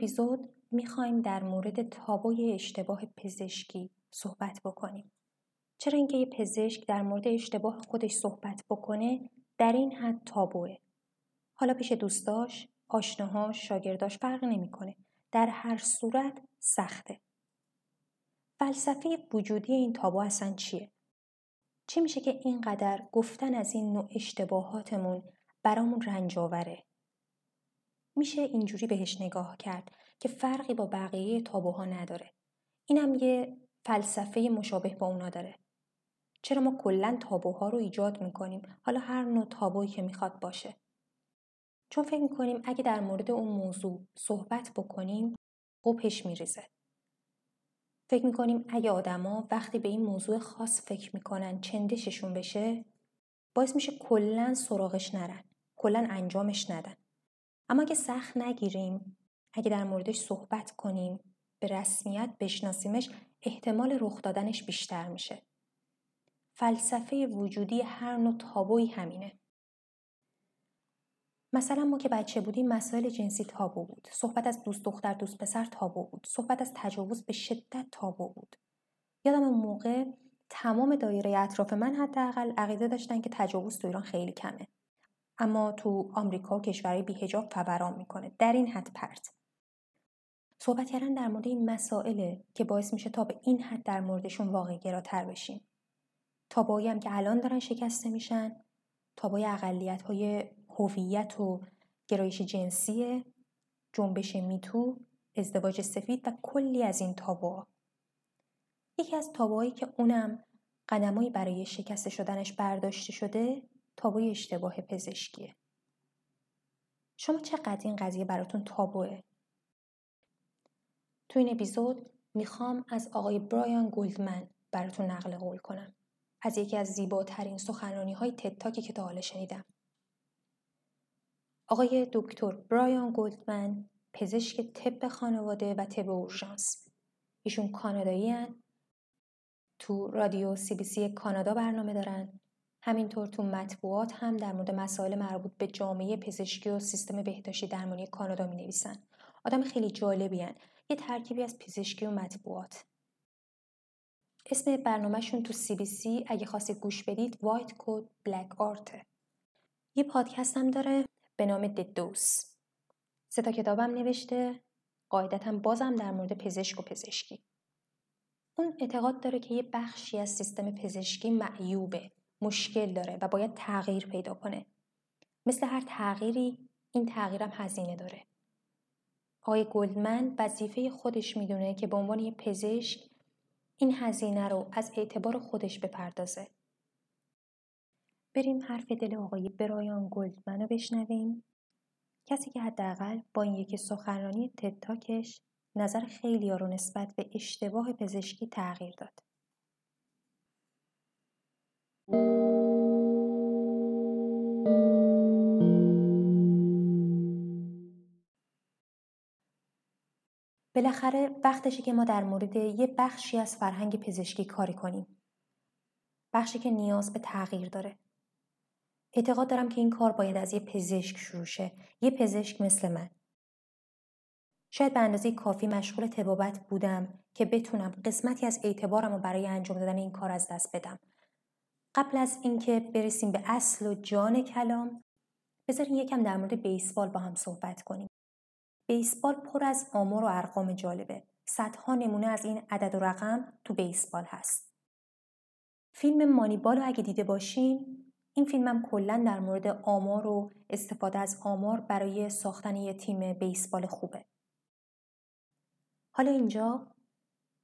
اپیزود می‌خوایم در مورد تابوی اشتباه پزشکی صحبت بکنیم. چرا اینکه یه پزشک در مورد اشتباه خودش صحبت بکنه در این حد تابوه. حالا پیش دوستاش، آشناهاش، شاگرداش فرق نمی‌کنه. در هر صورت سخته. فلسفه وجودی این تابو اصلا چیه؟ چی میشه که اینقدر گفتن از این نوع اشتباهاتمون برامون رنج آوره؟ میشه اینجوری بهش نگاه کرد که فرقی با بقیه تابوها نداره. اینم یه فلسفه مشابه با اونا داره. چرا ما کلا تابوها رو ایجاد می‌کنیم حالا هر نوع تابویی که می‌خواد باشه. چون فکر می‌کنیم اگه در مورد اون موضوع صحبت بکنیم قپش میریزه. فکر می‌کنیم اگه آدما وقتی به این موضوع خاص فکر می‌کنن چندششون بشه باعث میشه کلا سراغش نرن کلا انجامش ندن اما اگه سخت نگیریم اگه در موردش صحبت کنیم به رسمیت بشناسیمش احتمال رخ دادنش بیشتر میشه. فلسفه وجودی هر نوع تابوی همینه. مثلا ما که بچه بودیم مسائل جنسی تابو بود. صحبت از دوست دختر دوست پسر تابو بود. صحبت از تجاوز به شدت تابو بود. یادم اون موقع تمام دایره اطراف من حداقل عقیده داشتن که تجاوز تو ایران خیلی کمه. اما تو آمریکا کشورهای بیهجاب فوران می‌کنه. در این حد پرت. صحبت کردن در مورد این مسائله که باعث میشه تا به این حد در موردشون واقع گراتر بشیم. تابایی هم که الان دارن شکسته میشن تابای اقلیت های هویت و گرایش جنسی جنبش میتو ازدواج سفید و کلی از این تابوها. یکی از تابوهایی که اونم قدمایی برای شکسته شدنش برداشته شده تابوی اشتباه پزشکیه. شما چقدر این قضیه براتون تابوه تو این اپیزود می‌خوام از آقای برایان گلدمن براتون نقل قول کنم. از یکی از زیباترین سخنرانی های تتاکی که تا حالا شنیدم. آقای دکتر برایان گلدمن پزشک طب خانواده و طب اورژانس. ایشون کانادایی تو رادیو CBC کانادا برنامه دارن. همینطور تو مطبوعات هم در مورد مسائل مربوط به جامعه پزشکی و سیستم بهداشتی درمانی کانادا می نویسن. آدم خیلی جالبی هستن. یه ترکیبی از پزشکی و مطبوعات. اسم برنامهشون تو CBC اگه خواستید گوش بدید White Coat, Black Art ه. یه پادکست هم داره به نام ددوس. سه تا کتابم نوشته قاعدتا بازم در مورد پزشک و پزشکی. اون اعتقاد داره که یه بخشی از سیستم پزشکی معیوبه مشکل داره و باید تغییر پیدا کنه. مثل هر تغییری این تغییرم هزینه داره. آقای گلدمن وظیفه خودش می‌دونه که به عنوان یه پزشک این هزینه رو از اعتبار خودش بپردازه. بریم حرف دل آقای برایان گلدمن رو بشنویم. کسی که حداقل با این یکی سخنرانی تتاکش نظر خیلی رو نسبت به اشتباه پزشکی تغییر داد. بالاخره وقتشه که ما در مورد یه بخشی از فرهنگ پزشکی کاری کنیم. بخشی که نیاز به تغییر داره. اعتقاد دارم که این کار باید از یه پزشک شروع شه. یه پزشک مثل من. شاید به اندازه کافی مشغول تبابت بودم که بتونم قسمتی از اعتبارم رو برای انجام دادن این کار از دست بدم. قبل از اینکه برسیم به اصل و جان کلام بذارین یکم در مورد بیسبال با هم صحبت کنیم. بیسبال پر از آمار و ارقام جالبه. صدها نمونه از این عدد و رقم تو بیسبال هست. فیلم مانیبال رو اگه دیده باشین این فیلمم کلا در مورد آمار و استفاده از آمار برای ساختن یه تیم بیسبال خوبه. حالا اینجا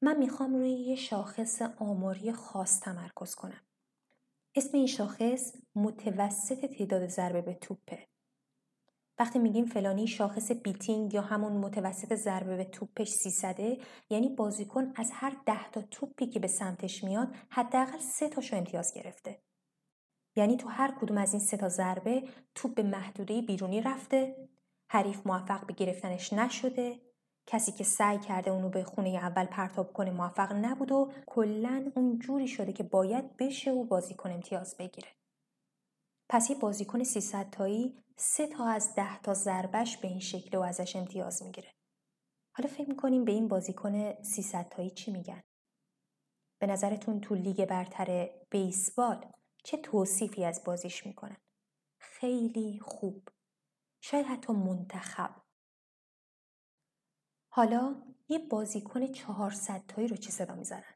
من می‌خوام روی یه شاخص آماری خاص تمرکز کنم. اسم این شاخص متوسط تعداد ضربه به توپه. وقتی میگیم فلانی شاخص بیتینگ یا همون متوسط ضربه به توپش 300 یعنی بازیکن از هر ده تا توپی که به سمتش میاد حداقل سه تاشو امتیاز گرفته. یعنی تو هر کدوم از این سه تا ضربه توپ به محدوده بیرونی رفته، حریف موفق به گرفتنش نشده، کسی که سعی کرده اونو به خونه اول پرتاب کنه موفق نبود و کلا اون جوری شده که باید بشه و بازیکن امتیاز بگیره. پس یه بازیکن 300 تایی سه تا از ده تا ضربش به این شکل و ازش امتیاز می‌گیره. حالا فکر می‌کنیم به این بازیکن 300 تایی چی میگن؟ به نظرتون تو لیگ برتر بیسبال چه توصیفی از بازیش می‌کنن؟ خیلی خوب. شاید حتی منتخب. حالا یه بازیکن 400 تایی رو چه صدا می‌زنن؟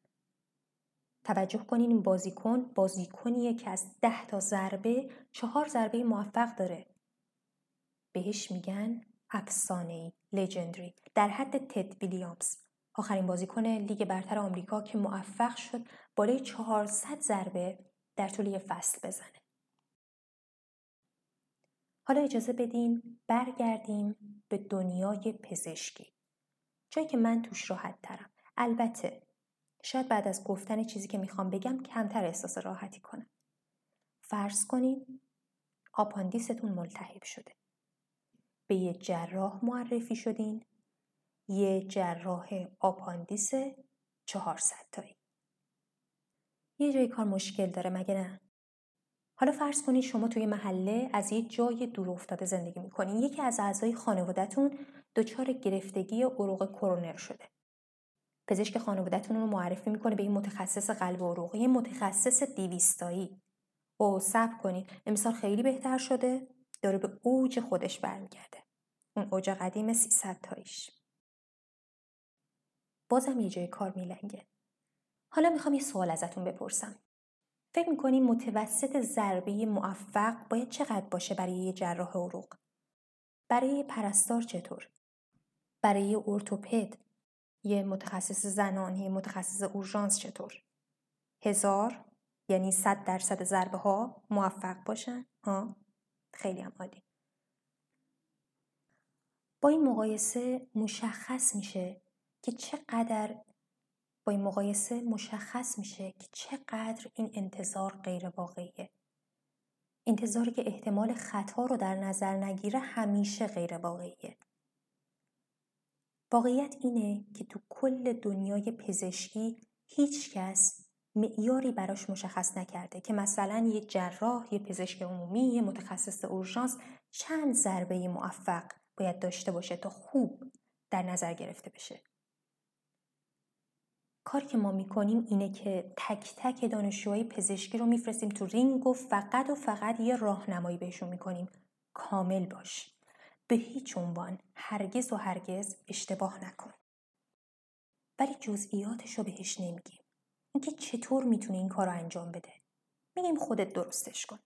توجه کنین این بازیکن بازیکنیه که از ده تا ضربه چهار ضربه موفق داره. بهش میگن افسانه ای لژندری در حد تد ویلیامز آخرین بازیکن لیگ برتر آمریکا که موفق شد بالای 400 ضربه در طول یه فصل بزنه. حالا اجازه بدین برگردیم به دنیای پزشکی. جایی که من توش راحت ترم. البته شاید بعد از گفتن چیزی که می‌خوام بگم کمتر احساس راحتی کنم. فرض کنید آپاندیستون ملتهب شده. به یه جراح معرفی شدین یه جراح آپاندیس 400 تایی. یه جای کار مشکل داره مگه نه؟ حالا فرض کنید شما توی محله از یه جای دور افتاده زندگی می‌کنین. یکی از اعضای خانوادهتون دچار گرفتگی عروق کرونر شده. پزشک خانوادهتون رو معرفی می‌کنه به این متخصص قلب و عروق. یه متخصص دیویستایی. او صبر کنید. امسال خیلی بهتر شده. داره به اوج خودش برمیگرده. اون اوج قدیم 300 تاییش. بازم یه جای کار میلنگه. حالا می‌خوام یه سوال ازتون بپرسم. فکر می‌کنیم متوسط ضربه موفق باید چقدر باشه برای یه جراح عروق؟ برای پرستار چطور؟ برای ارتوپد یه متخصص زنان یه متخصص اورژانس چطور؟ هزار یعنی صد درصد ضربه ها موفق باشن؟ ها؟ خیلی هم عالی. با این مقایسه مشخص میشه که چقدر با این مقایسه مشخص میشه که چقدر این انتظار غیر واقعیه. انتظاری که احتمال خطا رو در نظر نگیره همیشه غیر واقعیه. واقعیت اینه که تو کل دنیای پزشکی هیچ کس معیاری براش مشخص نکرده که مثلا یه جراح، یه پزشک عمومی، یه متخصص اورژانس چند ضربه موفق باید داشته باشه تا خوب در نظر گرفته بشه. کاری که ما می‌کنیم اینه که تک تک دانشجوهای پزشکی رو میفرستیم تو رینگ و فقط و فقط یه راهنمایی بهشون می‌کنیم کامل باش به هیچ عنوان هرگز و هرگز اشتباه نکن ولی جزئیاتش رو بهش نمیگیم اینکه چطور می‌تونه این کار رو انجام بده میگیم خودت درستش کن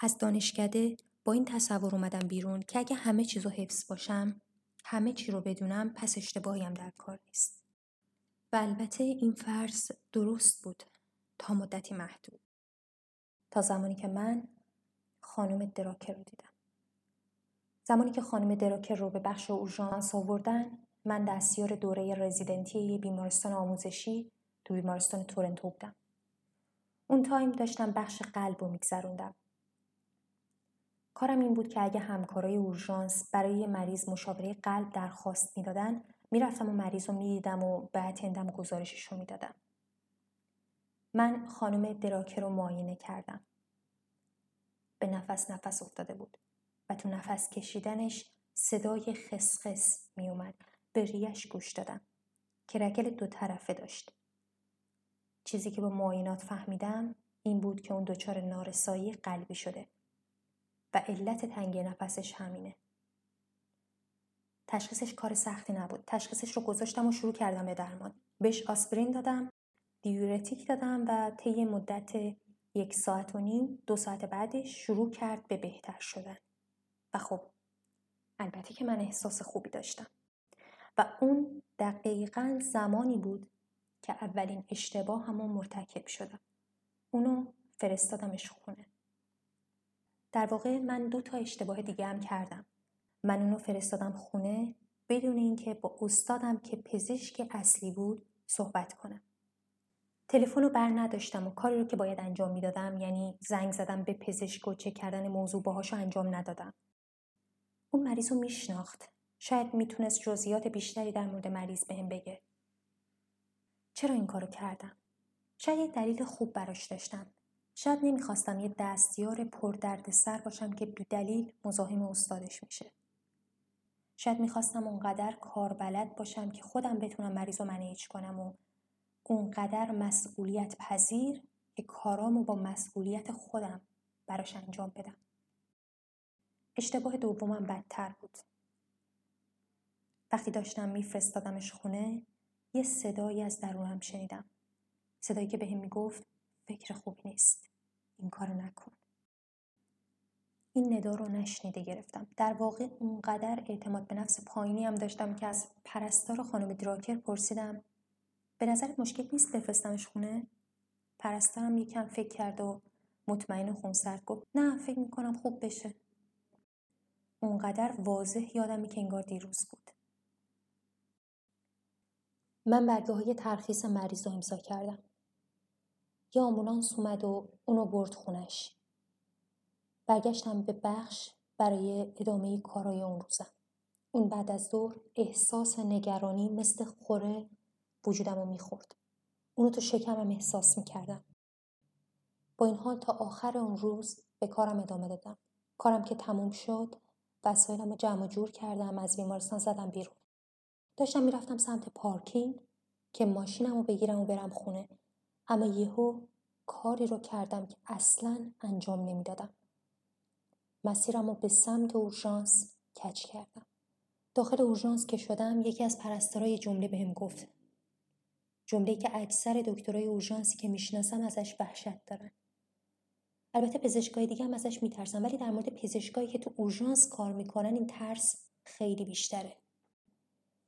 از دانشکده با این تصور اومدم بیرون که اگه همه چیز رو حفظ باشم همه چی رو بدونم پس اشتباهیم در کار نیست. و البته این فرض درست بود تا مدتی محدود. تا زمانی که من خانم دراکر رو دیدم. زمانی که خانم دراکر رو به بخش اورژانس آوردن من دستیار دوره رزیدنتی یه بیمارستان آموزشی تو بیمارستان تورنتو بودم. اون time داشتم بخش قلب رو میگذروندم. کارم این بود که اگه همکارای اورژانس برای مریض مشاوره قلب درخواست می‌دادن می‌رفتم و مریض رو می‌دیدم و به attend م گزارشش رو می‌دادم من خانم دراکه رو معاینه کردم به نفس نفس افتاده بود و تو نفس کشیدنش صدای خسخس میومد به ریش گوش دادم که رگل دو طرفه داشت چیزی که با معاینات فهمیدم این بود که اون دچار نارسایی قلبی شده و علت تنگی نفسش همینه. تشخیصش کار سختی نبود. تشخیصش رو گذاشتم و شروع کردم به درمان. بهش آسپرین دادم، دیورتیک دادم و طی مدت یک ساعت و نیم دو ساعت بعدش شروع کرد به بهتر شدن. و خب البته که من احساس خوبی داشتم. و اون دقیقا زمانی بود که اولین اشتباه همون مرتکب شدم. اونو فرستادمش خونه. در واقع من دو تا اشتباه دیگه هم کردم. من اونو فرستادم خونه بدون اینکه با استادم که پزشک اصلی بود صحبت کنم. تلفن رو بر نداشتم و کاری رو که باید انجام می‌دادم یعنی زنگ زدم به پزشک و چک کردن موضوع باهاشو انجام ندادم. اون مریض رو میشناخت. شاید می‌تونست جزئیات بیشتری در مورد مریض بهم بگه. چرا این کارو کردم؟ شاید یه دلیل خوب براش داشتم. شاید نمی‌خواستم یه دستیار پر سر باشم که بیدلیل مزاحم استادش میشه. شاید می‌خواستم اونقدر کاربلد باشم که خودم بتونم مریض رو منیج کنم و اونقدر مسئولیت پذیر که کارامو با مسئولیت خودم براش انجام بدم. اشتباه دومم بدتر بود. وقتی داشتم میفرستادمش خونه یه صدایی از درونم شنیدم. صدایی که بهم می‌گفت فکر خوبی نیست. این کارو نکن. این ندا رو نشنیده گرفتم. در واقع اونقدر اعتماد به نفس پایینی هم داشتم که از پرستار خانم دراکر پرسیدم به نظرت مشکل نیست بفرستمش خونه؟ پرستارم یکم فکر کرد و مطمئن و خونسرد گفت نه فکر می‌کنم خوب بشه. اونقدر واضح یادمی که انگار دیروز بود. من برگه های ترخیص مریض رو امضا کردم. یه آمبولانس اومد و اونو برد خونش. برگشتم به بخش برای ادامه کارای اون روزم. اون بعد از ظهر احساس نگرانی مثل خوره وجودم رو می‌خورد. اونو تو شکمم احساس می‌کردم. با این حال تا آخر اون روز به کارم ادامه دادم. کارم که تموم شد وسایلم رو جمع جور کردم از بیمارستان زدم بیرون. داشتم می‌رفتم سمت پارکینگ که ماشینم رو بگیرم و برم خونه. اما یهو کاری رو کردم که اصلا انجام نمی‌دادم. مسیرم رو به سمت اورژانس کچ کردم. داخل اورژانس که شدم یکی از پرستارای جمله بهم گفت جمله که اکثر دکترای اورژانسی که می‌شناسم ازش وحشت دارن. البته پزشکای دیگه هم ازش میترسن ولی در مورد پزشکایی که تو اورژانس کار می‌کنن این ترس خیلی بیشتره.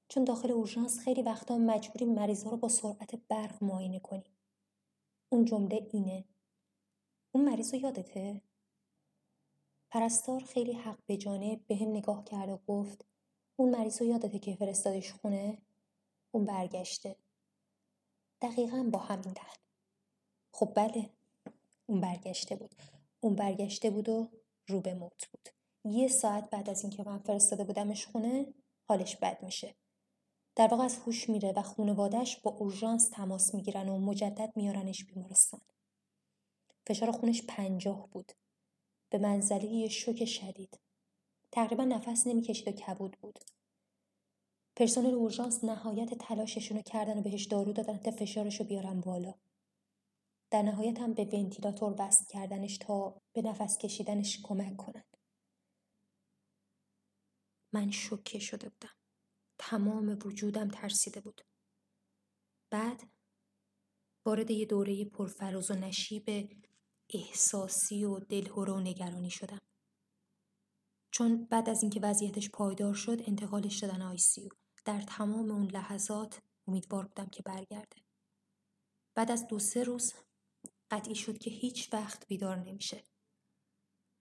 چون داخل اورژانس خیلی وقتا مجبوریم مریضا رو با سرعت برق معاینه کنیم. اون جمله اینه. اون مریض رو یادته؟ پرستار خیلی حق به جانه به هم نگاه کرد و گفت اون مریض رو یادته که فرستادش خونه؟ اون برگشته. دقیقا با همین دهن. خب بله اون برگشته بود. اون برگشته بود و رو به موت بود. یه ساعت بعد از اینکه من فرستاده بودمش خونه حالش بد میشه. در واقع از هوش میره و خانوادهش با اورژانس تماس می‌گیرن و مجدد میارنش بیمارستان. فشار خونش پنجاه بود. به منزله یه شوک شدید. تقریبا نفس نمی‌کشید و کبود بود. پرسنل اورژانس نهایت تلاششون رو کردن و بهش دارو دادن تا فشارش رو بیارن بالا. در نهایت هم به ونتیلاتور وصل کردنش تا به نفس کشیدنش کمک کنن. من شوکه شده بودم. تمام وجودم ترسیده بود. بعد وارد یه دوره پرفراز و نشیب احساسی و دلهوره و نگرانی شدم. چون بعد از اینکه وضعیتش پایدار شد انتقالش دادن آیسیو. در تمام اون لحظات امیدوار بودم که برگرده. بعد از دو سه روز قطعی شد که هیچ وقت بیدار نمیشه.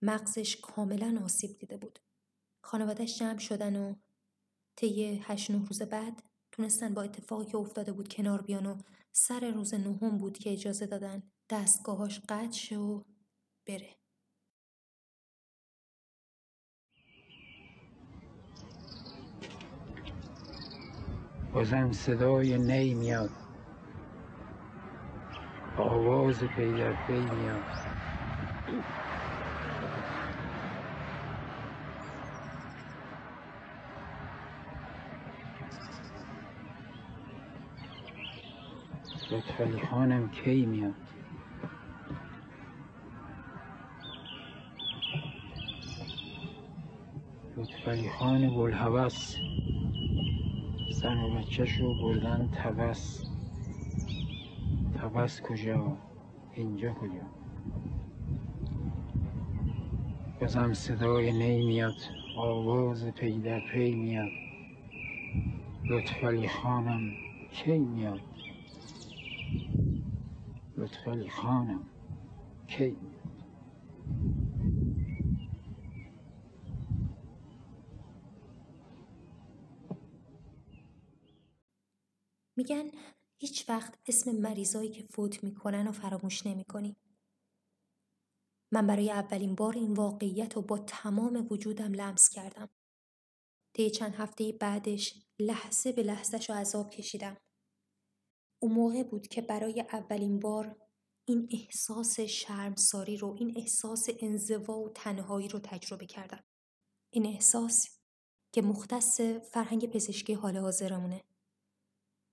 مغزش کاملا آسیب دیده بود. خانوادش جمع شدن و طی هشت نه روز بعد تونستن با اتفاقی که افتاده بود کنار بیان و سر روز نهم بود که اجازه دادن دستگاهاش قطع شه و بره. بازم صدای نی میاد. آواز پی در پی میاد. لطفعلی خانم کی میاد؟ لطفعلی خان بلحوث زن و بچهش رو بردن توس توس کجا؟ اینجا کجا؟ بازم صدای نی میاد. آواز پی در پی میاد. لطفعلی خانم کی میاد؟ لطفعلی خانم کی میگن هیچ وقت اسم مریضایی که فوت می‌کنن و فراموش نمی‌کنی. من برای اولین بار این واقعیت رو با تمام وجودم لمس کردم. طی چند هفته بعدش لحظه به لحظهش عذاب کشیدم. اون موقع بود که برای اولین بار این احساس شرمساری رو این احساس انزوا و تنهایی رو تجربه کردم. این احساس که مختص فرهنگ پزشکی حال حاضرمونه.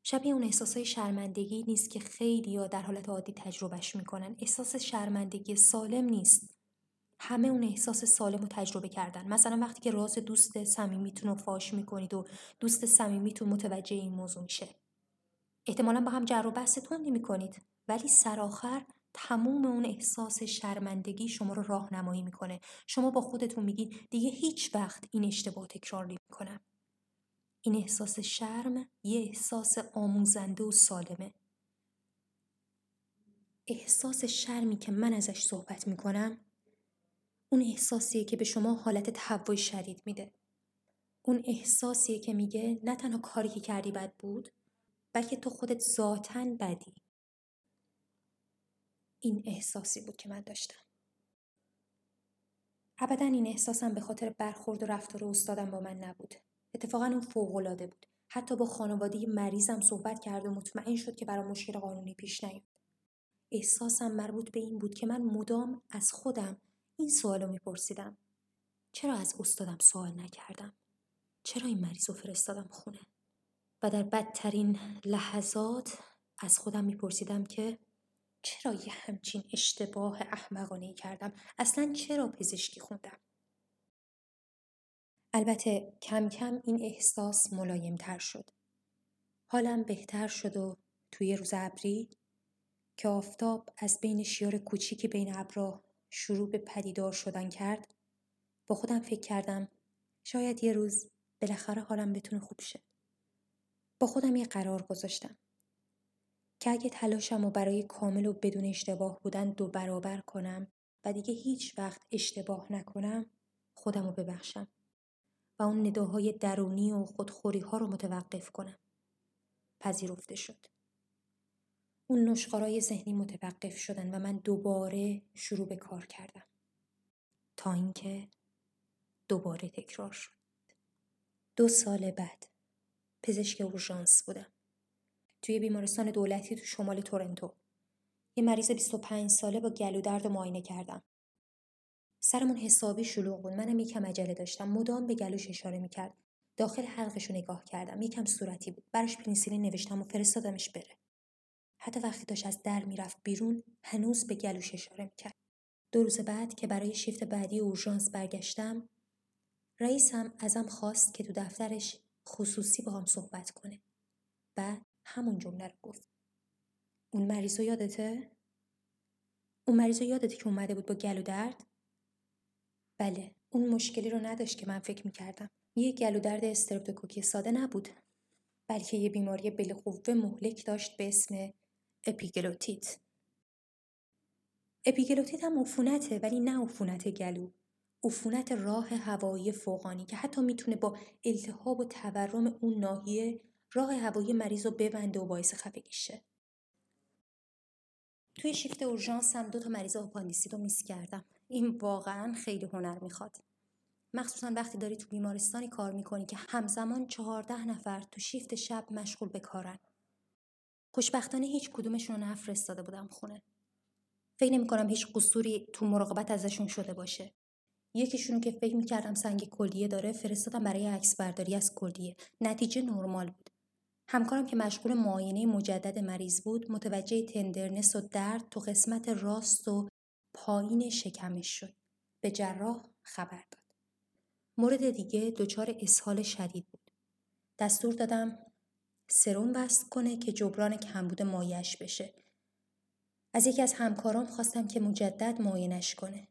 شبیه اون احساسای شرمندگی نیست که خیلی یا در حالت عادی تجربهش می‌کنن. احساس شرمندگی سالم نیست. همه اون احساس سالم رو تجربه کردن. مثلا وقتی که راز دوست صمیمیتون رو فاش می‌کنید و دوست صمیمیتون متوجه این موضوع میشه. احتمالا با هم جر و بحث تندی می‌کنید ولی سرآخر تموم اون احساس شرمندگی شما رو راهنمایی می‌کنه شما با خودتون میگید دیگه هیچ وقت این اشتباه تکرار نمی‌کنم این احساس شرم یه احساس آموزنده و سالمه. احساس شرمی که من ازش صحبت می‌کنم اون احساسیه که به شما حالت تهوع شدید میده. اون احساسیه که میگه نه تنها کاری که کردی بد بود بلکه تو خودت ذاتا بدی. این احساسی بود که من داشتم. ابدا این احساسم به خاطر برخورد و رفتار استادم با من نبود. اتفاقا اون فوقالعاده بود. حتی با خانواده مریضم صحبت کرد و مطمئن شد که برای مشکل قانونی پیش نیاد. احساسم مربوط به این بود که من مدام از خودم این سوال رو میپرسیدم. چرا از استادم سوال نکردم؟ چرا این مریض رو فرستادم خونه؟ و در بدترین لحظات از خودم میپرسیدم که چرا یه همچین اشتباه احمقانه کردم؟ اصلا چرا پزشکی خوندم؟ البته کم کم این احساس ملایم تر شد. حالم بهتر شد و توی روز ابری که آفتاب از بین شیار کوچیکی بین ابرا شروع به پدیدار شدن کرد با خودم فکر کردم شاید یه روز بالاخره حالم بتونه خوب شه. با خودم یه قرار گذاشتم که اگه تلاشم و برای کامل و بدون اشتباه بودن دو برابر کنم و دیگه هیچ وقت اشتباه نکنم خودم رو ببخشم. و اون نداهای درونی و خودخوری ها رو متوقف کنم. پذیرفته شد. اون نشخارای ذهنی متوقف شدن و من دوباره شروع به کار کردم. تا اینکه دوباره تکرار شد. دو سال بعد پزشک اورژانس بودم. توی بیمارستان دولتی تو شمال تورنتو. یه مریض 25 ساله با گلو درد معاینه کردم. سرمون حسابی شلوغ بود. منم یکم عجله داشتم. مدام به گلوش اشاره می‌کرد. داخل حلقش رو نگاه کردم. یکم صورتی بود. براش پنیسیلین نوشتم و فرستادمش بره. حتی وقتی داشت از در می‌رفت بیرون هنوز به گلوش اشاره می‌کرد. دو روز بعد که برای شیفت بعدی اورژانس برگشتم رئیسم ازم خواست که تو دفترش خصوصی با هم صحبت کنه. بعد همون جمله رو گفت. اون مریض یادته؟ اون مریض یادته که اومده بود با گلو درد؟ بله، اون مشکلی رو نداشت که من فکر می‌کردم. یه گلو درد استرپتوکوکی ساده نبود. بلکه یه بیماری بالقوه مهلک داشت به اسم اپیگلوتیت. اپیگلوتیت هم عفونته ولی نه عفونت گلو. عفونت راه هوایی فوقانی که حتی می‌تونه با التهاب و تورم اون ناحیه راه هوایی مریض رو ببنده و باعث خفگی شه. توی شیفت اورژانس هم دو تا مریض آپاندیسی رو میس کردم. این واقعا خیلی هنر می‌خواد. مخصوصا وقتی داری تو بیمارستانی کار می‌کنی که همزمان چهارده نفر تو شیفت شب مشغول به کارن. خوشبختانه هیچ کدومشون رو نفرستاده بودم خونه. فکر نمی کنم هیچ قصوری تو مراقبت ازشون شده باشه. یکیشون که فکر می‌کردم سنگ کلیه داره فرستادم برای عکس برداری از کلیه. نتیجه نرمال بود. همکارم که مشغول معاینه مجدد مریض بود متوجه تندرنس و درد تو قسمت راست و پایین شکمش شد. به جراح خبر داد. مورد دیگه دچار اسهال شدید بود. دستور دادم سرم بست کنه که جبران کمبود مایش بشه. از یکی از همکارام خواستم که مجدد معاینش کنه.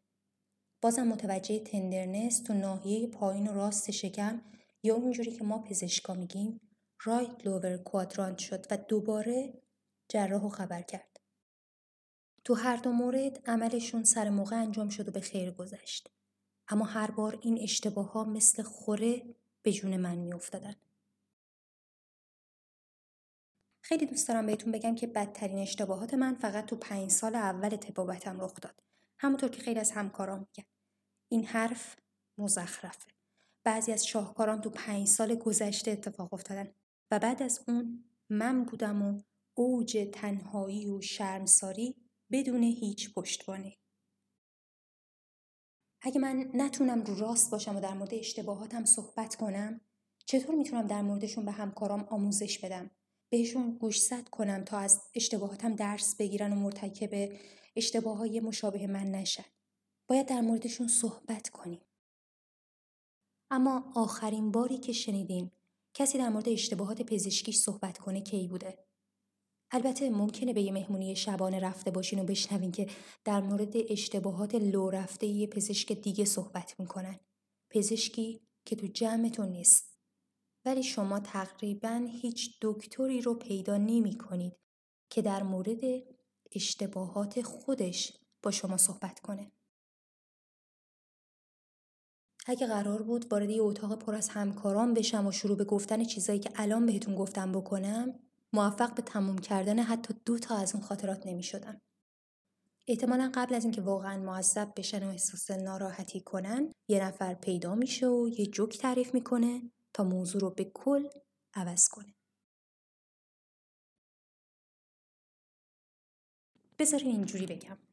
بازم متوجه تندرنس تو ناحیه پایین و راست شکم یا اونجوری که ما پزشکا میگیم رایت لوور کوادرانت شد و دوباره جراح خبر کرد. تو هر دو مورد عملشون سر موقع انجام شد و به خیر گذشت. اما هر بار این اشتباه ها مثل خوره به جون من می افتادن. خیلی دوست دارم بهتون بگم که بدترین اشتباهات من فقط تو پنج سال اول تبابتم رخ داد. همونطور که خیلی از همکارام میگن. این حرف مزخرفه. بعضی از شاهکاران تو پنج سال گذشته اتفاق افتادن و بعد از اون من بودم و اوج تنهایی و شرمساری بدون هیچ پشتوانه. اگه من نتونم رو راست باشم و در مورد اشتباهاتم صحبت کنم چطور می‌تونم در موردشون به همکارام آموزش بدم؟ بهشون گوشزد کنم تا از اشتباهاتم درس بگیرن و مرتکب اشتباه های مشابه من نشن. باید در موردشون صحبت کنیم. اما آخرین باری که شنیدیم کسی در مورد اشتباهات پزشکیش صحبت کنه کی بوده البته ممکنه به یه مهمونی شبانه رفته باشین و بشنوین که در مورد اشتباهات لو رفته یه پزشک دیگه صحبت می‌کنن. پزشکی که تو جمعتون نیست. ولی شما تقریبا هیچ دکتری رو پیدا نمی کنید که در مورد اشتباهات خودش با شما صحبت کنه. اگه قرار بود وارد یه اتاق پر از همکاران بشم و شروع به گفتن چیزایی که الان بهتون گفتم بکنم موفق به تموم کردن حتی دو تا از اون خاطرات نمی شدم. احتمالا قبل از اینکه واقعا معذب بشن و احساس ناراحتی کنن یه نفر پیدا میشه و یه جوک تعریف می‌کنه تا موضوع رو به کل عوض کنه. بذارین اینجوری بگم.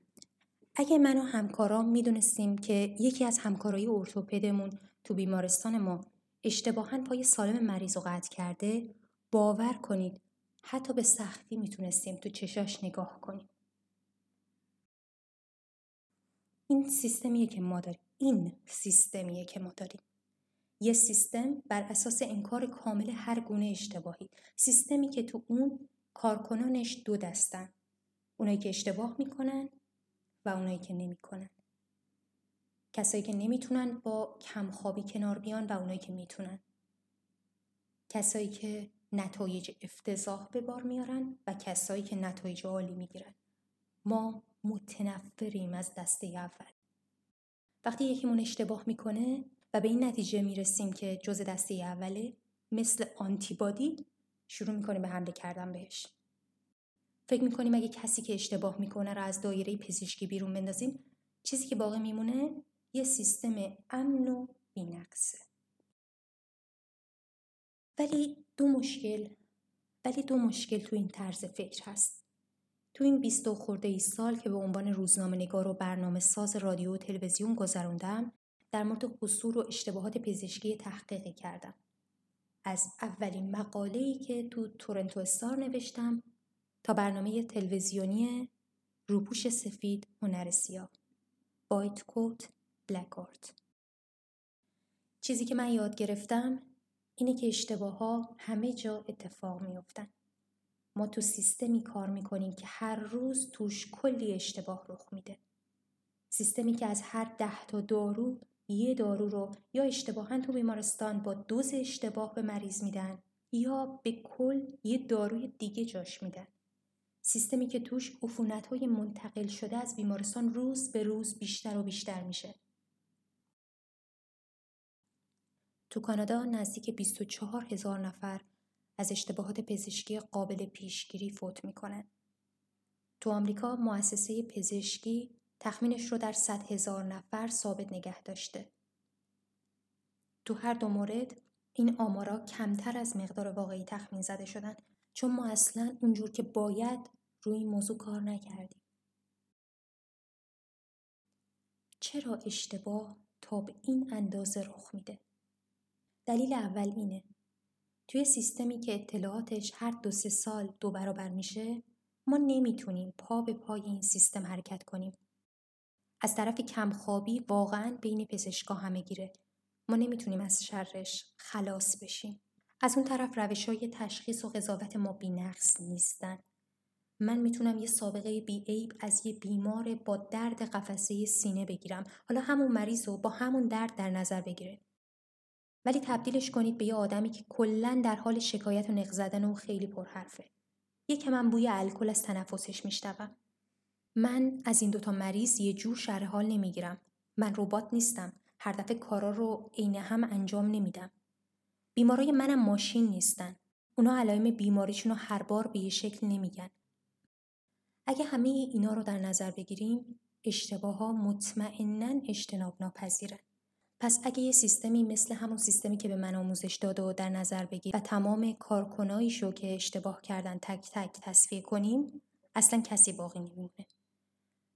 اگه من و همکارام می‌دونستیم که یکی از همکارای ارتوپدمون تو بیمارستان ما اشتباها پای سالم مریض رو قطع کرده باور کنید حتی به سختی می‌تونستیم تو چشاش نگاه کنیم. این سیستمیه که ما داریم. این سیستمیه که ما داریم. یه سیستم بر اساس انکار کامل هر گونه اشتباهی. سیستمی که تو اون کارکنانش دو دستن. اونایی که اشتباه می‌کنن و اونایی که نمی‌کنن. کسایی که نمی‌تونن با کمخوابی کنار بیان و اونایی که می‌تونن. کسایی که نتایج افتضاح به بار میارن و کسایی که نتایج عالی می‌گیرن ما متنفریم از دسته اول وقتی یکیمون اشتباه می‌کنه و به این نتیجه می‌رسیم که جز دسته اوله مثل آنتیبادی شروع می‌کنیم به حمله کردن بهش فکر می‌کنیم اگه کسی که اشتباه می‌کنه رو از دایره پزشکی بیرون بندازیم چیزی که باقی میمونه یه سیستم امن و بینقصه ولی دو مشکل ولی دو مشکل تو این طرز فکر هست. تو این بیست و خورده ای سال که به عنوان روزنامه نگار و برنامه ساز رادیو و تلویزیون گذروندم در مورد قصور و اشتباهات پزشکی تحقیقی کردم. از اولین مقاله‌ای که تو تورنتو استار نوشتم تا برنامه تلویزیونی روپوش سفید هنر سیاه وایت کوت بلک آرت چیزی که من یاد گرفتم اینه که اشتباه ها همه جا اتفاق میافتن. ما تو سیستمی کار می‌کنیم که هر روز توش کلی اشتباه رخ میده. سیستمی که از هر ده تا دارو یه دارو رو یا اشتباها تو بیمارستان با دوز اشتباه به مریض میدن یا به کل یه داروی دیگه جاش میدن. سیستمی که توش عفونت های منتقل شده از بیمارستان روز به روز بیشتر و بیشتر میشه. تو کانادا نزدیک 24 هزار نفر از اشتباهات پزشکی قابل پیشگیری فوت می‌کنن. تو آمریکا مؤسسه پزشکی تخمینش رو در 100 هزار نفر ثابت نگه داشته. تو هر دو مورد این آمارا کمتر از مقدار واقعی تخمین زده شدن چون ما اصلا اونجور که باید روی این موضوع کار نکردیم. چرا اشتباه تا به این اندازه رخ میده؟ دلیل اول اینه. توی سیستمی که اطلاعاتش هر دو سه سال دو برابر میشه ما نمی‌تونیم پا به پای این سیستم حرکت کنیم. از طرف کمخوابی واقعا بین پزشکا همه گیره. ما نمی‌تونیم از شرش خلاص بشیم. از اون طرف روش های تشخیص و قضاوت ما نقص نیستن. من می‌تونم یه سابقه بی عیب از یه بیمار با درد قفسه سینه بگیرم. حالا همون مریض رو با همون درد در نظر بگیره. ولی تبدیلش کنید به یه آدمی که کلا در حال شکایت و نق زدن و خیلی پرحرفه. یکم من بوی الکل از تنفسش میشنوم. من از این دوتا مریض یه جور شرح حال نمی‌گیرم. من ربات نیستم. هر دفعه کارا رو عین هم انجام نمیدم. بیمارای منم ماشین نیستن. اونا علائم بیماریشون رو هر بار به یه شکل نمیگن. اگه همه اینا رو در نظر بگیریم اشتباه ها مطمئنا اجتناب ناپذیرن پس اگه یه سیستمی مثل همون سیستمی که به من آموزش داده و در نظر بگیر و تمام کارکناییشو که اشتباه کردن تک تک تصفیه کنیم اصلا کسی باقی نمیمونه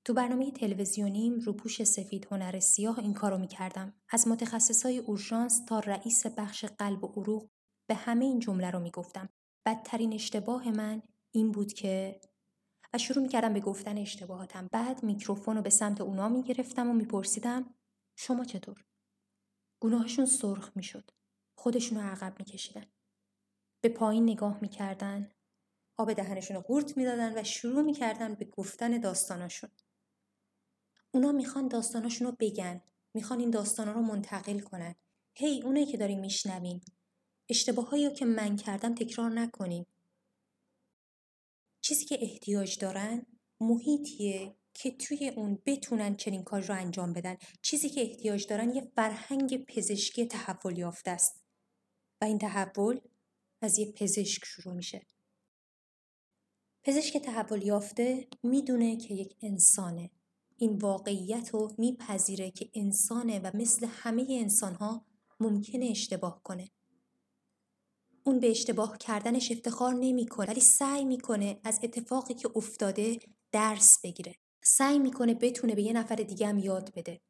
تو برنامه تلویزیونیم روپوش سفید هنر سیاه این کارو می‌کردم. از متخصصای اورژانس تا رئیس بخش قلب و عروق به همه این جمله رو می‌گفتم. بدترین اشتباه من این بود که شروع می‌کردم به گفتن اشتباهاتم. بعد میکروفون رو به سمت اونا می‌گرفتم و میپرسیدم شما چطور؟ گناهشون سرخ می‌شد. خودشون رو عقب میکشیدن. به پایین نگاه می‌کردن. آب دهنشون رو قورت می‌دادن و شروع می‌کردن به گفتن داستاناشون. اونا می‌خوان داستاناشون رو بگن. می‌خوان این داستانا رو منتقل کنن. هی hey, اونایی که داریم میشنوین. اشتباهایی که من کردم تکرار نکنین. چیزی که احتیاج دارن محیطیه که توی اون بتونن چنین کار رو انجام بدن. چیزی که احتیاج دارن یه فرهنگ پزشکی تحول یافته است. و این تحول از یه پزشک شروع میشه. پزشک تحول یافته می‌دونه که یک انسانه. این واقعیت رو میپذیره که انسانه و مثل همه انسانها ممکنه اشتباه کنه. اون به اشتباه کردنش افتخار نمی‌کنه ولی سعی می‌کنه از اتفاقی که افتاده درس بگیره. سعی می‌کنه بتونه به یه نفر دیگه هم یاد بده.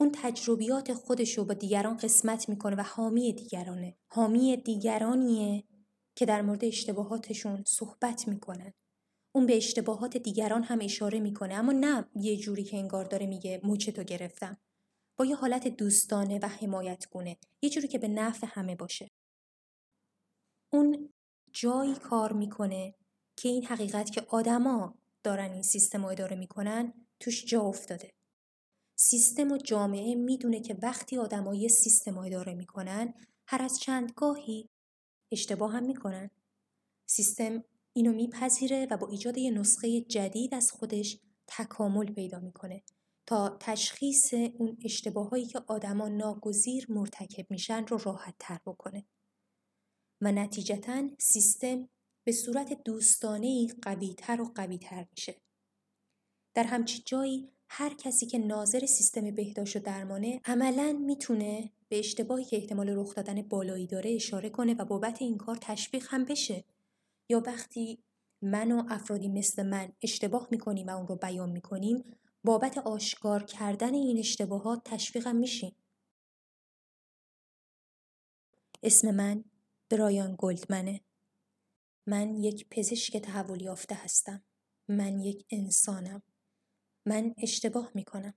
اون تجربیات خودش رو با دیگران قسمت می‌کنه و حامی دیگرانه. حامی دیگرانیه که در مورد اشتباهاتشون صحبت می‌کنن. اون به اشتباهات دیگران هم اشاره می‌کنه اما نه یه جوری که انگار داره میگه موچتو گرفتم. با یه حالت دوستانه و حمایت گونه یه جوری که به نفع همه باشه. اون جایی کار می‌کنه که این حقیقت که آدما دارن این سیستم رو اداره می‌کنن توش جا افتاده. سیستم و جامعه می‌دونه که وقتی آدمایی یه سیستم رو اداره می‌کنن هر از چند گاهی اشتباه هم می‌کنن. سیستم اینو میپذیره و با ایجاد یه نسخه جدید از خودش تکامل پیدا می‌کنه تا تشخیص اون اشتباهایی که آدما ناگزیر مرتکب میشن رو راحت تر بکنه. و نتیجتا سیستم به صورت دوستانه قوی تر و قوی تر میشه. در همچی جایی هر کسی که ناظر سیستم بهداشت و درمانه عملا می‌تونه به اشتباهی که احتمال رخ دادن بالایی داره اشاره کنه و بابت این کار تشویق هم بشه یا وقتی من و افرادی مثل من اشتباه می‌کنیم و اون رو بیان می‌کنیم بابت آشکار کردن این اشتباهات تشویقم میشیم اسم من برایان گلدمنه من یک پزشک تحول یافته هستم. من یک انسانم. من اشتباه می کنم.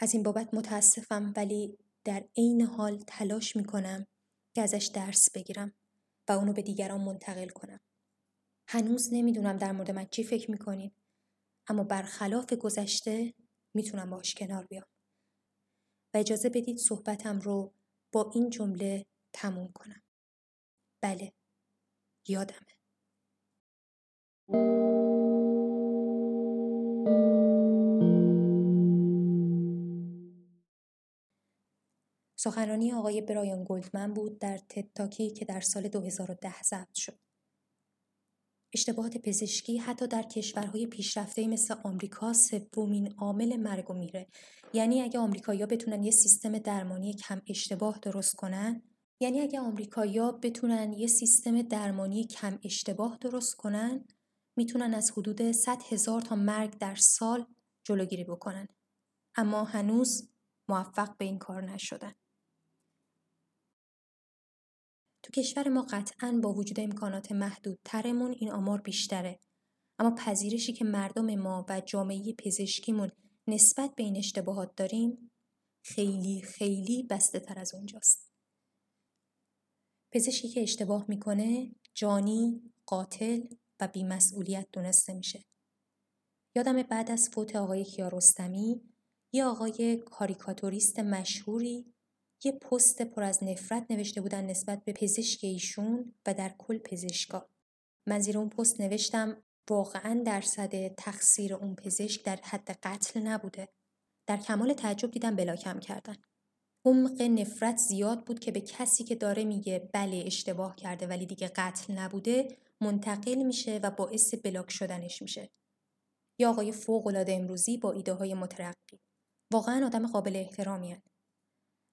از این بابت متاسفم ولی در عین حال تلاش می کنم که ازش درس بگیرم و اونو به دیگران منتقل کنم. هنوز نمی‌دونم در مورد من چی فکر می‌کنین اما برخلاف گذشته می‌تونم باش کنار بیام. و اجازه بدید صحبتم رو با این جمله تموم کنم. بله. یادمه. سخنرانی آقای برایان گلدمن بود در تتاکی که در سال 2010 ضبط شد. اشتباهات پزشکی حتی در کشورهای پیشرفته مثل آمریکا سومین عامل مرگ و میره. یعنی اگه آمریکایی‌ها بتونن یه سیستم درمانی کم اشتباه درست کنن یعنی اگه آمریکایی‌ها بتونن یه سیستم درمانی کم اشتباه درست کنن می‌تونن از حدود 100 هزار تا مرگ در سال جلوگیری بکنن. اما هنوز موفق به این کار نشدن. تو کشور ما قطعا با وجود امکانات محدودترمون این آمار بیشتره. اما پذیرشی که مردم ما و جامعه پزشکیمون نسبت به این اشتباهات داریم خیلی خیلی بسته تر از اونجاست. پزشکی که اشتباه می‌کنه جانی، قاتل و بیمسئولیت دونسته میشه. یادم بعد از فوت آقای کیارستمی یه آقای کاریکاتوریست مشهوری یه پست پر از نفرت نوشته بودن نسبت به پزشک ایشون و در کل پزشکا. من زیر اون پست نوشتم واقعا درصد تقصیر اون پزشک در حد قتل نبوده. در کمال تعجب دیدم بلاکم کردن. عمق نفرت زیاد بود که به کسی که داره میگه بله اشتباه کرده ولی دیگه قتل نبوده منتقل میشه و باعث بلاک شدنش میشه. یا آقای فوقالعاده امروزی با ایده های مترقی. واقعا آدم قابل احترامی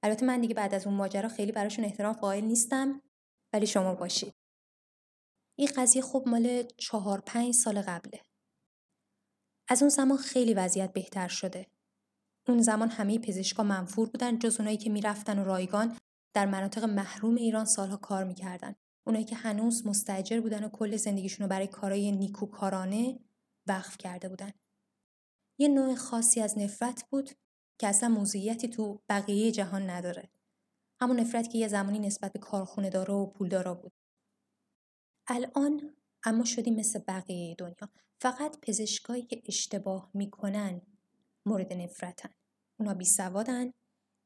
البته من دیگه بعد از اون ماجرا خیلی براشون احترام قائل نیستم ولی شما باشید. این قضیه خب مال چهار پنج سال قبله. از اون زمان خیلی وضعیت بهتر شده. اون زمان همه پزشکا منفور بودن جز اونایی که می‌رفتن و رایگان در مناطق محروم ایران سالها کار می‌کردن. اونایی که هنوز مستجر بودن و کل زندگیشون رو برای کارهای نیکوکارانه وقف کرده بودن. یه نوع خاصی از نفرت بود که اصلا موضوعیتی تو بقیه جهان نداره. همون نفرت که یه زمانی نسبت به کارخونه دارا و پولدارا بود. الان اما شدیم مثل بقیه دنیا. فقط پزشکایی که اشتباه می‌کنن مورد نفرتن. اونا بی سوادن،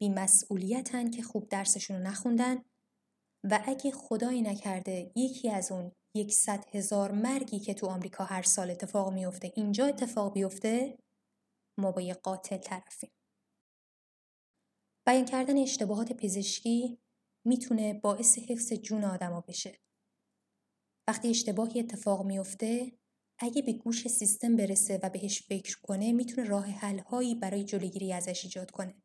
بی مسئولیتن که خوب درسشون رو نخوندن و اگه خدایی نکرده یکی از اون یکصد هزار مرگی که تو آمریکا هر سال اتفاق میفته اینجا اتفاق بیفته ما با یه قاتل طرفیم. بیان کردن اشتباهات پزشکی می‌تونه باعث حفظ جون آدما بشه. وقتی اشتباهی اتفاق میفته اگه به گوش سیستم برسه و بهش فکر کنه می‌تونه راه حلهایی برای جلوگیری ازش ایجاد کنه.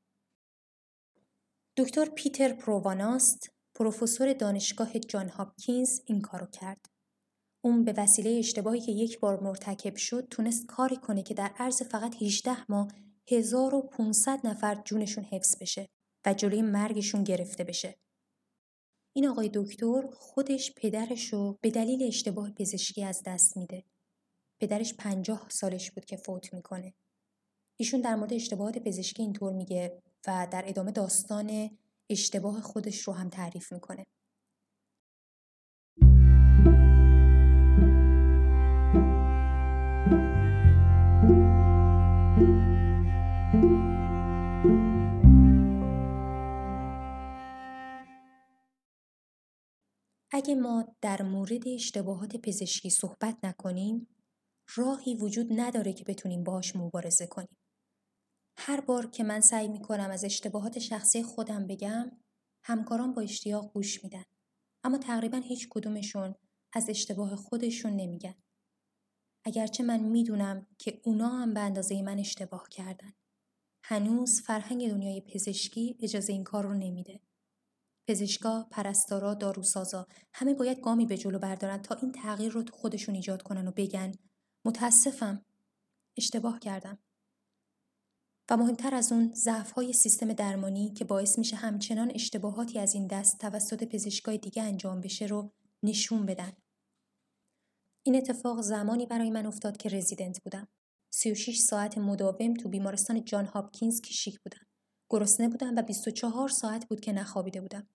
دکتر پیتر پروواناست پروفسور دانشگاه جان هاپکینز این کارو کرد. اون به وسیله اشتباهی که یک بار مرتکب شد تونست کاری کنه که در عرض فقط 18 ماه 1500 نفر جونشون حفظ بشه و جلوی مرگشون گرفته بشه. این آقای دکتر خودش پدرش رو به دلیل اشتباه پزشکی از دست میده. پدرش پنجاه سالش بود که فوت می‌کنه. ایشون در مورد اشتباهات پزشکی اینطور میگه و در ادامه داستان اشتباه خودش رو هم تعریف می‌کنه. اگه ما در مورد اشتباهات پزشکی صحبت نکنیم راهی وجود نداره که بتونیم باهاش مبارزه کنیم. هر بار که من سعی می‌کنم از اشتباهات شخصی خودم بگم همکاران با اشتیاق گوش میدن اما تقریبا هیچ کدومشون از اشتباه خودشون نمیگن. اگرچه من می‌دونم که اونا هم به اندازه من اشتباه کردن. هنوز فرهنگ دنیای پزشکی اجازه این کار رو نمیده. پزشکا، پرستارا، داروسازا همه باید گامی به جلو بردارن تا این تغییر رو تو خودشون ایجاد کنن و بگن متاسفم اشتباه کردم و مهمتر از اون ضعف های سیستم درمانی که باعث میشه همچنان اشتباهاتی از این دست توسط پزشکای دیگه انجام بشه رو نشون بدن. این اتفاق زمانی برای من افتاد که رزیدنت بودم. 36 ساعت مداوم تو بیمارستان جان هاپکینز کشیک بودم. گرسنه بودم و 24 ساعت بود که نخوابیده بودم.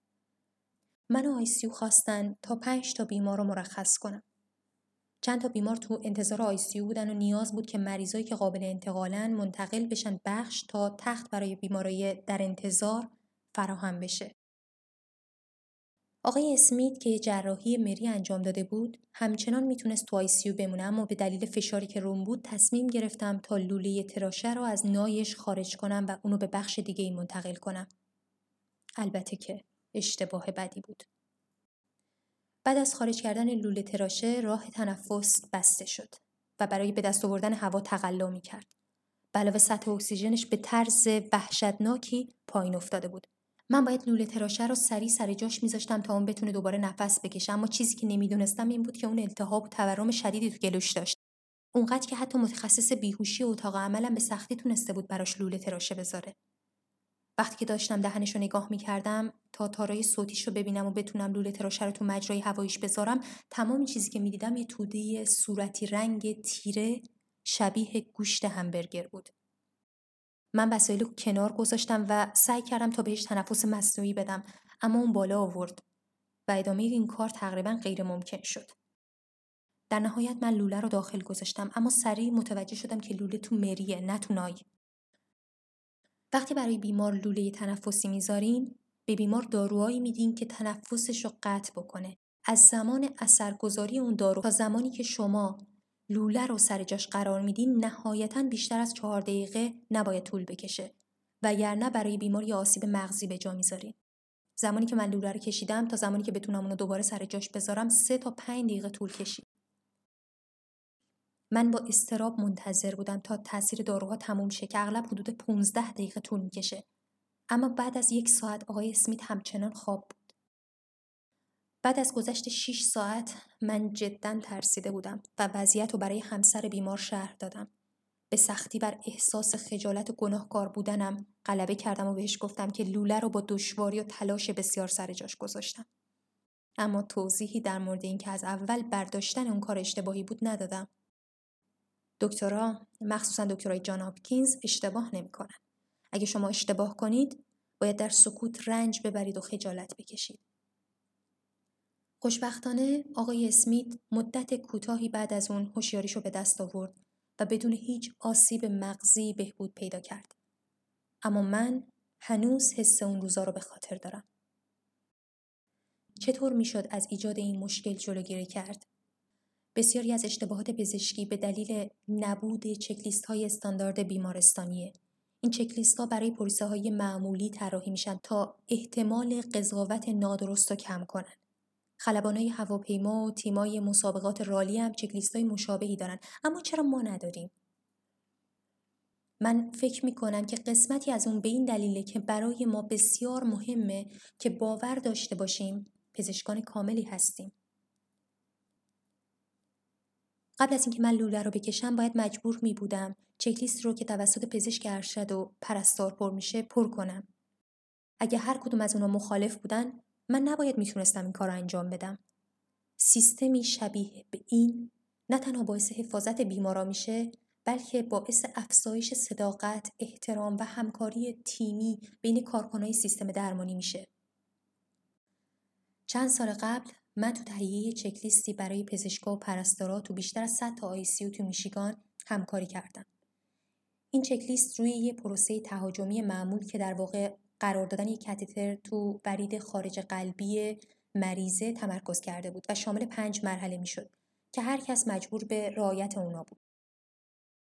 منو ICU خواستن تا 5 تا بیمار رو مرخص کنم. چند تا بیمار تو انتظار ICU بودن و نیاز بود که مریضایی که قابل انتقالن منتقل بشن بخش تا تخت برای بیمارای در انتظار فراهم بشه. آقای اسمیت که جراحی مری انجام داده بود همچنان می‌تونست تو ICU بمونه اما به دلیل فشاری که روم بود تصمیم گرفتم تا لوله تراشه رو از نایش خارج کنم و اونو به بخش دیگه ای منتقل کنم. البته که اشتباه بدی بود. بعد از خارج کردن لوله تراشه راه تنفس بسته شد و برای به دست آوردن هوا تقلا می کرد. علاوه سطح اکسیژنش به طرز وحشتناکی پایین افتاده بود. من باید لوله تراشه رو سری سر جاش میذاشتم تا اون بتونه دوباره نفس بکشه اما چیزی که نمی‌دونستم این بود که اون التهاب و تورم شدیدی تو گلوش داشت. اونقدر که حتی متخصص بیهوشی اتاق عملم به سختی تونسته بود براش لوله تراشه بذاره. وقتی که داشتم دهنش رو نگاه می‌کردم تا تارای صوتیش رو ببینم و بتونم لوله تراشه رو تو مجرای هواییش بذارم تمام چیزی که می‌دیدم یه توده صورتی رنگ تیره شبیه گوشت همبرگر بود. من وسایل رو کنار گذاشتم و سعی کردم تا بهش تنفس مصنوعی بدم اما اون بالا آورد و ادامه این کار تقریبا غیر ممکن شد. در نهایت من لوله رو داخل گذاشتم اما سریع متوجه شدم که لوله تو مریه نه تو نای. وقتی برای بیمار لوله تنفسی می‌ذارین به بیمار داروهایی میدین که تنفسش رو قطع بکنه. از زمان اثرگذاری اون دارو تا زمانی که شما لوله رو سر جاش قرار میدین نهایتا بیشتر از چهار دقیقه نباید طول بکشه. وگرنه برای بیمار یا آسیب مغزی به جا می‌ذارین. زمانی که من لوله رو کشیدم تا زمانی که بتونم اونو دوباره سر جاش بذارم سه تا پنج دقیقه طول کشید. من با استراب منتظر بودم تا تاثیر داروها تموم شه که اغلب حدود 15 دقیقه طول می‌کشه اما بعد از یک ساعت آقای اسمیت همچنان خواب بود بعد از گذشت 6 ساعت من جدا ترسیده بودم و وضعیت رو برای همسر بیمار شهر دادم به سختی بر احساس خجالت و گناهکار بودنم غلبه کردم و بهش گفتم که لوله رو با دشواری و تلاش بسیار سر جاش گذاشتم. اما توضیحی در مورد اینکه از اول برداشتن اون کار اشتباهی بود ندادم. دکترها مخصوصا دکترای جان هاپکینز اشتباه نمی‌کنن. اگه شما اشتباه کنید باید در سکوت رنج ببرید و خجالت بکشید. خوشبختانه آقای اسمیت مدت کوتاهی بعد از اون هوشیاریشو به دست آورد و بدون هیچ آسیب مغزی بهبود پیدا کرد. اما من هنوز حس اون روزا رو به خاطر دارم. چطور می‌شد از ایجاد این مشکل جلوگیری کرد؟ بسیاری از اشتباهات پزشکی به دلیل نبود چکلیست های استاندارد بیمارستانیه. این چکلیست ها برای پروسه های معمولی طراحی میشن تا احتمال قضاوت نادرست رو کم کنن. های هواپیما و تیمای مسابقات رالی هم چکلیست های مشابهی دارن اما چرا ما نداریم؟ من فکر می کنم که قسمتی از اون به این دلیله که برای ما بسیار مهمه که باور داشته باشیم پزشکان کاملی هستیم. قبل از اینکه من لوله رو بکشم باید مجبور می بودم چکلیست رو که توسط پزشک ارشد و پرستار پر میشه پر کنم. اگه هر کدوم از اونا مخالف بودن من نباید می‌تونستم این کار رو انجام بدم. سیستمی شبیه به این نه تنها باعث حفاظت بیمارا میشه بلکه باعث افزایش صداقت، احترام و همکاری تیمی بین کارکنای سیستم درمانی میشه. چند سال قبل من تو تهیه چکلیستی برای پزشکا و پرستارا تو بیشتر از 100 تا آیسیو تو میشیگان همکاری کردم. این چکلیست روی یه پروسه تهاجمی معمول که در واقع قرار دادن یک کاتتر تو برید خارج قلبی مریضه تمرکز کرده بود و شامل پنج مرحله می‌شد که هر کس مجبور به رعایت اونا بود.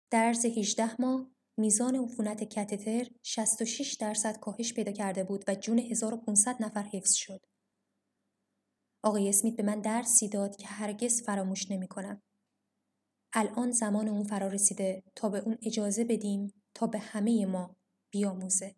در عرض 18 ماه میزان عفونت کاتتر 66 درصد کاهش پیدا کرده بود و جون 1500 نفر حفظ شد. آقای اسمیت به من درسی داد که هرگز فراموش نمی کنم. الان زمان اون فرا رسیده تا به اون اجازه بدیم تا به همه ما بیاموزه.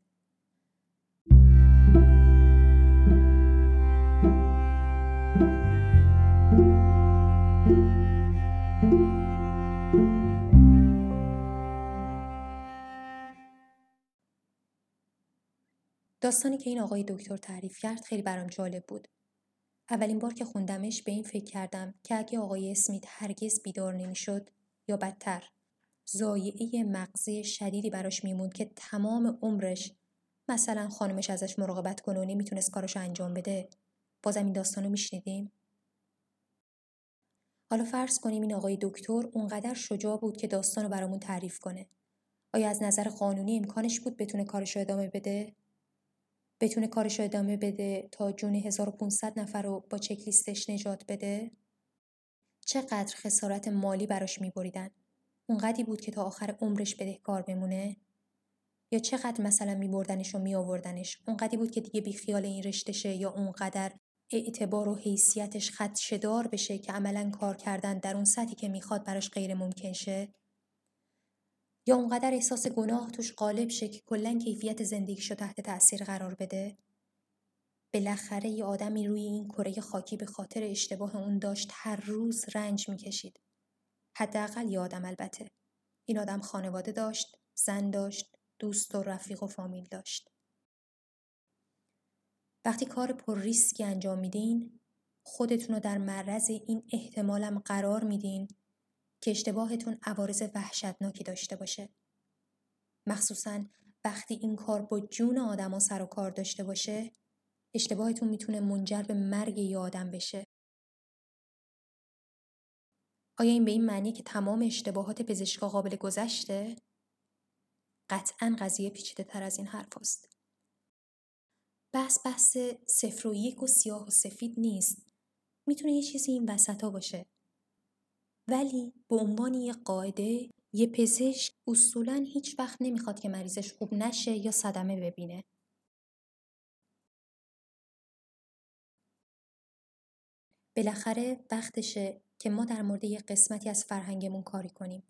داستانی که این آقای دکتر تعریف کرد خیلی برام جالب بود. اولین بار که خوندمش به این فکر کردم که اگه آقای اسمیت هرگز بیدار نمی‌شد یا بدتر. زایعه مغزی شدیدی براش میموند که تمام عمرش مثلا خانمش ازش مراقبت کنه و نمی‌تونست کارش انجام بده. بازم این داستانو میشنیدیم؟ حالا فرض کنیم این آقای دکتر اونقدر شجاع بود که داستانو برامون تعریف کنه. آیا از نظر قانونی امکانش بود بتونه کارش رو ادامه بده؟ بتونه کارش رو ادامه بده تا جون 1500 نفر رو با چکلیستش نجات بده؟ چقدر خسارت مالی براش میبریدن؟ اونقدی بود که تا آخر عمرش بدهکار بمونه؟ یا چقدر مثلا میبردنش و میآوردنش اونقدی بود که دیگه بیخیال این رشتشه یا اونقدر اعتبار و حیثیتش خدشدار بشه که عملا کار کردن در اون سطحی که می‌خواد براش غیر ممکن شه یا اونقدر احساس گناه توش غالب شه که کلا کیفیت زندگیشو تحت تاثیر قرار بده؟ بالاخره یه آدمی روی این کره خاکی به خاطر اشتباه اون داشت هر روز رنج می‌کشید. حداقل یه آدم البته. این آدم خانواده داشت زن داشت دوست و رفیق و فامیل داشت. وقتی کار پر ریسکی انجام میدین خودتون رو در معرض این احتمالم قرار میدین که اشتباهتون عوارض وحشتناکی داشته باشه. مخصوصا وقتی این کار با جون آدما سر و کار داشته باشه اشتباهتون می‌تونه منجر به مرگ یه آدم بشه. آیا این به این معنی که تمام اشتباهات پزشکا قابل گذشته؟ قطعا قضیه پیچیده تر از این حرف است. بحث بحث صفر و یک و سیاه و سفید نیست. می‌تونه یه چیزی این وسط باشه. ولی به عنوان یه قاعده یه پزشک اصولا هیچ وقت نمی‌خواد که مریضش خوب نشه یا صدمه ببینه. بالاخره وقتشه که ما در مورد یه قسمتی از فرهنگمون کاری کنیم.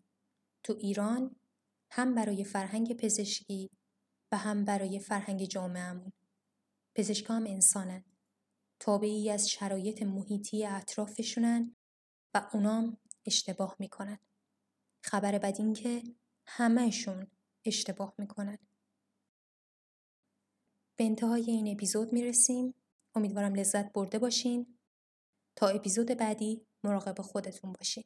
تو ایران هم برای فرهنگ پزشکی و هم برای فرهنگ جامعهمون. پزشکا هم انسانن. تابعی از شرایط محیطی اطرافشونن و اونام اشتباه می‌کنن. خبر بد این که همهشون اشتباه می‌کنن. به انتهای این اپیزود می‌رسیم. امیدوارم لذت برده باشین. تا اپیزود بعدی مراقب خودتون باشین.